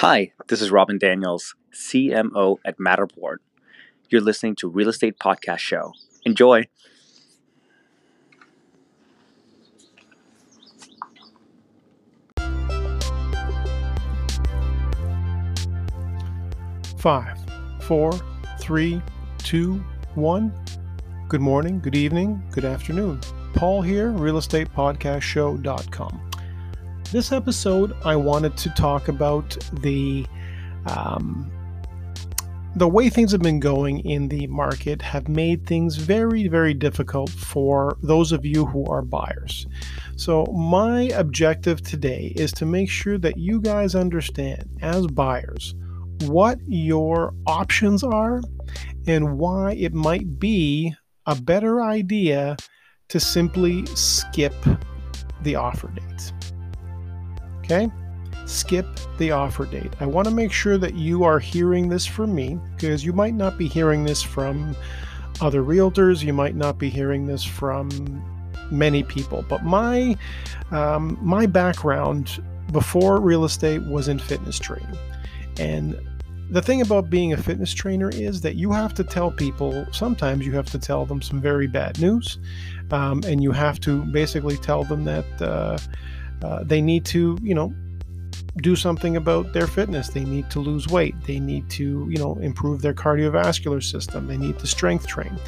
Hi, this is Robin Daniels, CMO at Matterport. You're listening to Real Estate Podcast Show. Enjoy. Five, four, three, two, one. Good morning, good evening, good afternoon. Paul here, realestatePodcastShow.com. This episode, I wanted to talk about the um, the way things have been going in the market have made things very, very difficult for those of you who are buyers. So, my objective today is to make sure that you guys understand, as buyers, what your options are and why it might be a better idea to simply skip the offer date. Okay? Skip the offer date. I want to make sure that you are hearing this from me because you might not be hearing this from other realtors, you might not be hearing this from many people, but my um, my background before real estate was in fitness training. And the thing about being a fitness trainer is that you have to tell people, sometimes you have to tell them some very bad news. Um, and you have to basically tell them that uh, uh, they need to, you know, do something about their fitness. They need to lose weight. They need to, you know, improve their cardiovascular system. They need to strength train,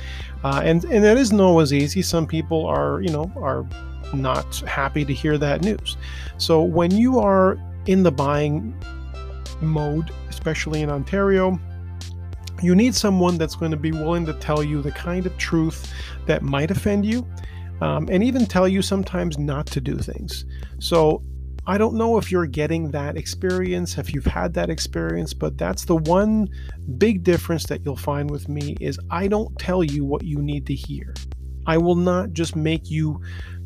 uh, and and that isn't always easy. Some people are, you know, are not happy to hear that news. So when you are in the buying mode, especially in Ontario, you need someone that's going to be willing to tell you the kind of truth that might offend you um, and even tell you sometimes not to do things. So I don't know if you're getting that experience, if you've had that experience, but that's the one big difference that you'll find with me is I don't tell you what you need to hear. I will not just make you,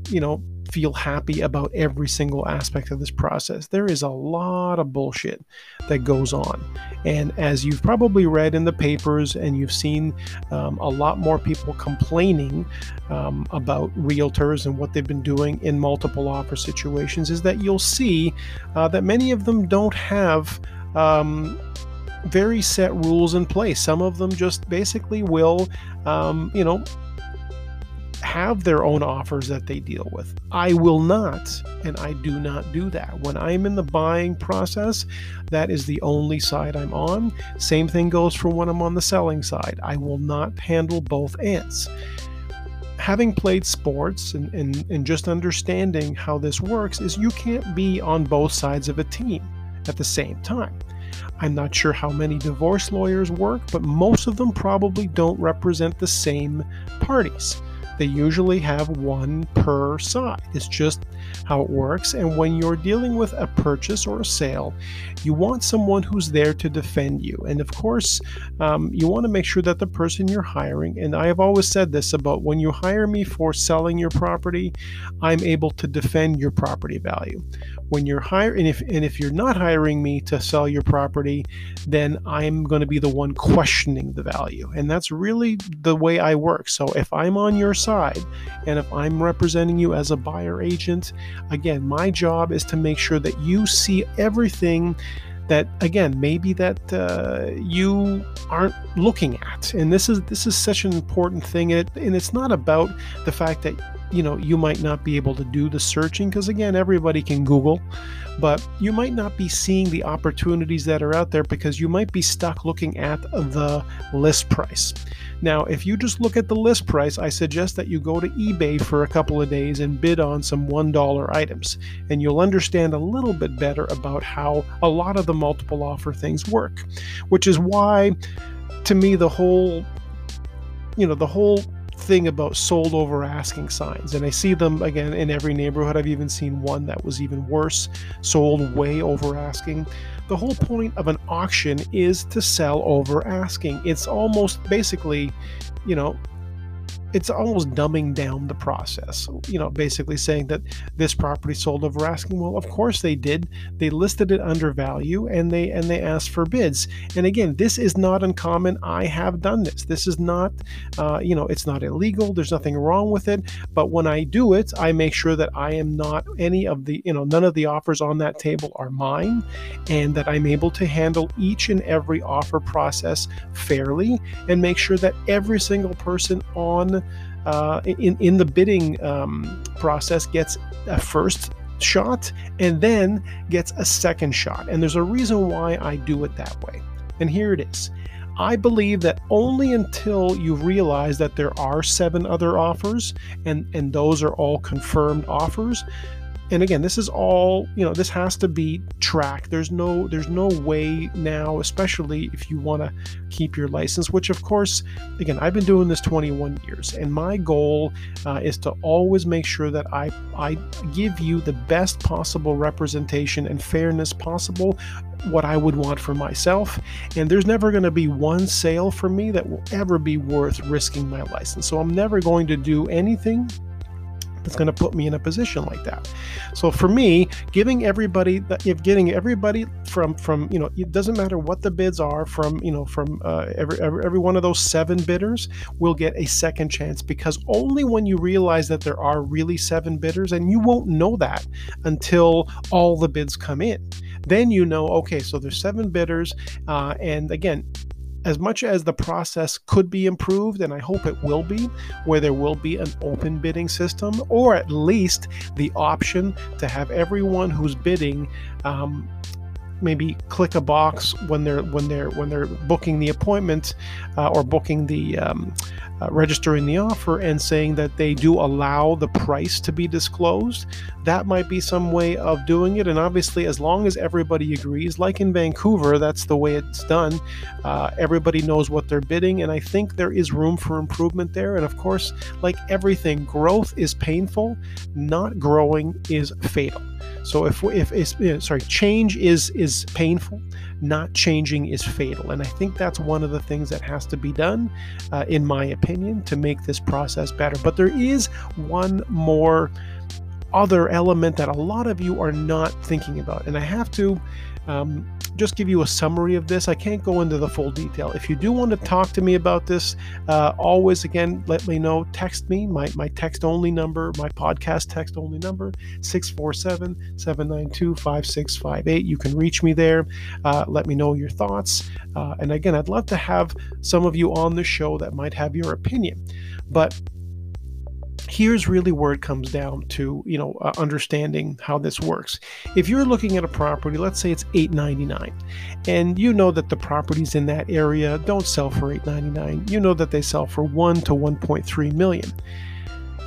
you know, feel happy about every single aspect of this process. There is a lot of bullshit that goes on. And as you've probably read in the papers and you've seen um, a lot more people complaining um, about realtors and what they've been doing in multiple offer situations, is that you'll see uh, that many of them don't have. Um, very set rules in place. Some of them just basically will, um, you know, have their own offers that they deal with. I will not, and I do not do that. When I'm in the buying process, that is the only side I'm on. Same thing goes for when I'm on the selling side. I will not handle both ends. Having played sports and, and, and just understanding how this works is you can't be on both sides of a team at the same time. I'm not sure how many divorce lawyers work, but most of them probably don't represent the same parties. They usually have one per side. It's just how it works. And when you're dealing with a purchase or a sale, you want someone who's there to defend you. And of course, um, you want to make sure that the person you're hiring, and I have always said this about when you hire me for selling your property, I'm able to defend your property value. When you're hiring, and if and if you're not hiring me to sell your property, then I'm going to be the one questioning the value. And that's really the way I work. So if I'm on your side and if I'm representing you as a buyer agent, again, my job is to make sure that you see everything that again maybe that uh, you aren't looking at and this is this is such an important thing it, and it's not about the fact that you know you might not be able to do the searching because again everybody can google but you might not be seeing the opportunities that are out there because you might be stuck looking at the list price. Now if you just look at the list price i suggest that you go to ebay for a couple of days and bid on some $1 items and you'll understand a little bit better about how a lot of the multiple offer things work which is why to me the whole you know the whole thing about sold over asking signs. And I see them again in every neighborhood. I've even seen one that was even worse, sold way over asking. The whole point of an auction is to sell over asking. It's almost basically, you know, it's almost dumbing down the process. You know, basically saying that this property sold over asking. Well, of course they did. They listed it under value and they and they asked for bids. And again, this is not uncommon. I have done this. This is not, uh, you know, it's not illegal. There's nothing wrong with it. But when I do it, I make sure that I am not any of the, you know, none of the offers on that table are mine, and that I'm able to handle each and every offer process fairly and make sure that every single person on uh, in in the bidding um, process gets a first shot and then gets a second shot. And there's a reason why I do it that way. And here it is. I believe that only until you realize that there are seven other offers and, and those are all confirmed offers, and again this is all you know this has to be tracked. There's no there's no way now especially if you want to keep your license which of course again i've been doing this 21 years and my goal uh, is to always make sure that i i give you the best possible representation and fairness possible what i would want for myself. And there's never going to be one sale for me that will ever be worth risking my license. So i'm never going to do anything that's going to put me in a position like that. So for me, giving everybody, that if getting everybody from from you know, it doesn't matter what the bids are from you know from uh, every, every every one of those seven bidders will get a second chance because only when you realize that there are really seven bidders, and you won't know that until all the bids come in. Then you know, okay, so there's seven bidders, uh, and again, as much as the process could be improved, and I hope it will be, where there will be an open bidding system, or at least the option to have everyone who's bidding um, maybe click a box when they're when they're when they're booking the appointment uh, or booking the um, uh, registering the offer and saying that they do allow the price to be disclosed. That might be some way of doing it. And obviously as long as everybody agrees like in vancouver that's the way it's done uh, everybody knows what they're bidding. And i think there is room for improvement there. And of course like everything growth is painful. Not growing is fatal so if if sorry, change is is painful, not changing is fatal, and I think that's one of the things that has to be done, uh, in my opinion, to make this process better. But there is one more other element that a lot of you are not thinking about, and I have to um, just give you a summary of this. I can't go into the full detail. If you do want to talk to me about this, uh, always again let me know. Text me my my text only number, my podcast text only number 647-792-5658. You can reach me there. Uh, let me know your thoughts. Uh, and again, I'd love to have some of you on the show that might have your opinion. But here's really where it comes down to you know uh, understanding how this works. If you're looking at a property let's say it's 899 and you know that the properties in that area don't sell for 899 you know that they sell for 1 to 1.3 million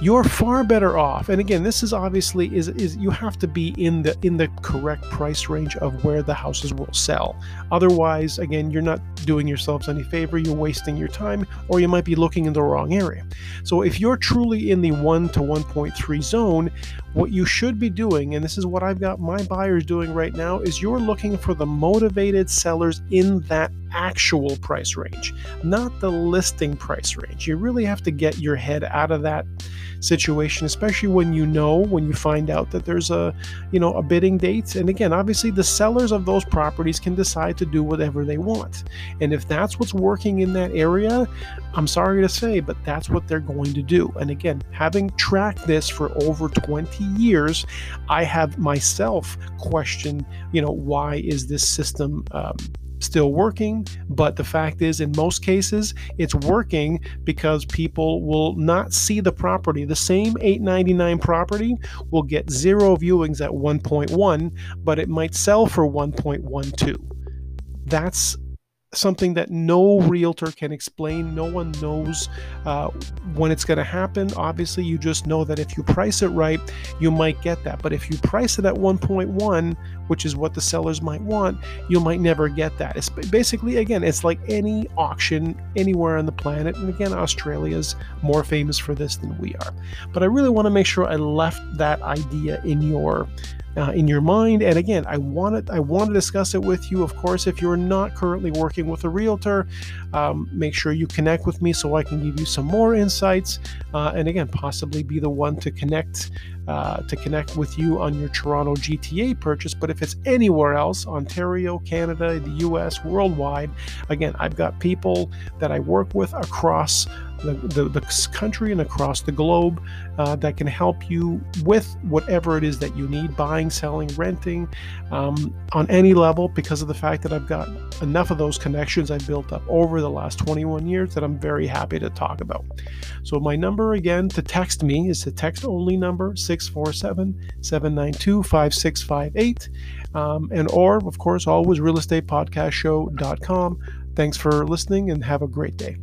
you're far better off. And again this is obviously is is you have to be in the in the correct price range of where the houses will sell. Otherwise again you're not doing yourselves any favor you're wasting your time or you might be looking in the wrong area. So if you're truly in the 1 to 1.3 zone what you should be doing and this is what I've got my buyers doing right now is you're looking for the motivated sellers in that actual price range not the listing price range. You really have to get your head out of that situation, especially when you know when you find out that there's a you know a bidding date. And again, obviously the sellers of those properties can decide to do whatever they want. And if that's what's working in that area, I'm sorry to say, but that's what they're going to do. And again, having tracked this for over 20 years, I have myself questioned, you know, why is this system um, still working, but the fact is, in most cases, it's working because people will not see the property. The same 899 property will get zero viewings at 1.1, but it might sell for 1.12. That's something that no realtor can explain. No one knows uh, when it's going to happen. Obviously, you just know that if you price it right, you might get that. But if you price it at 1.1, which is what the sellers might want, you might never get that. It's basically, again, it's like any auction anywhere on the planet. And again, Australia's more famous for this than we are. But I really want to make sure I left that idea in your uh, in your mind. And again, I want to I want to discuss it with you. Of course, if you're not currently working with a realtor, um, make sure you connect with me so I can give you some more insights, uh, and again, possibly be the one to connect uh, to connect with you on your Toronto GTA purchase. But if it's anywhere else, Ontario, Canada, the U.S., worldwide, again, I've got people that I work with across the, the, the country and across the globe uh, that can help you with whatever it is that you need buying, selling, renting um, on any level because of the fact that I've got enough of those connections I've built up over the last 21 years that I'm very happy to talk about. So, my number again to text me is the text only number 647 792 5658. Um, and or, of course, always realestatepodcastshow.com. Thanks for listening and have a great day.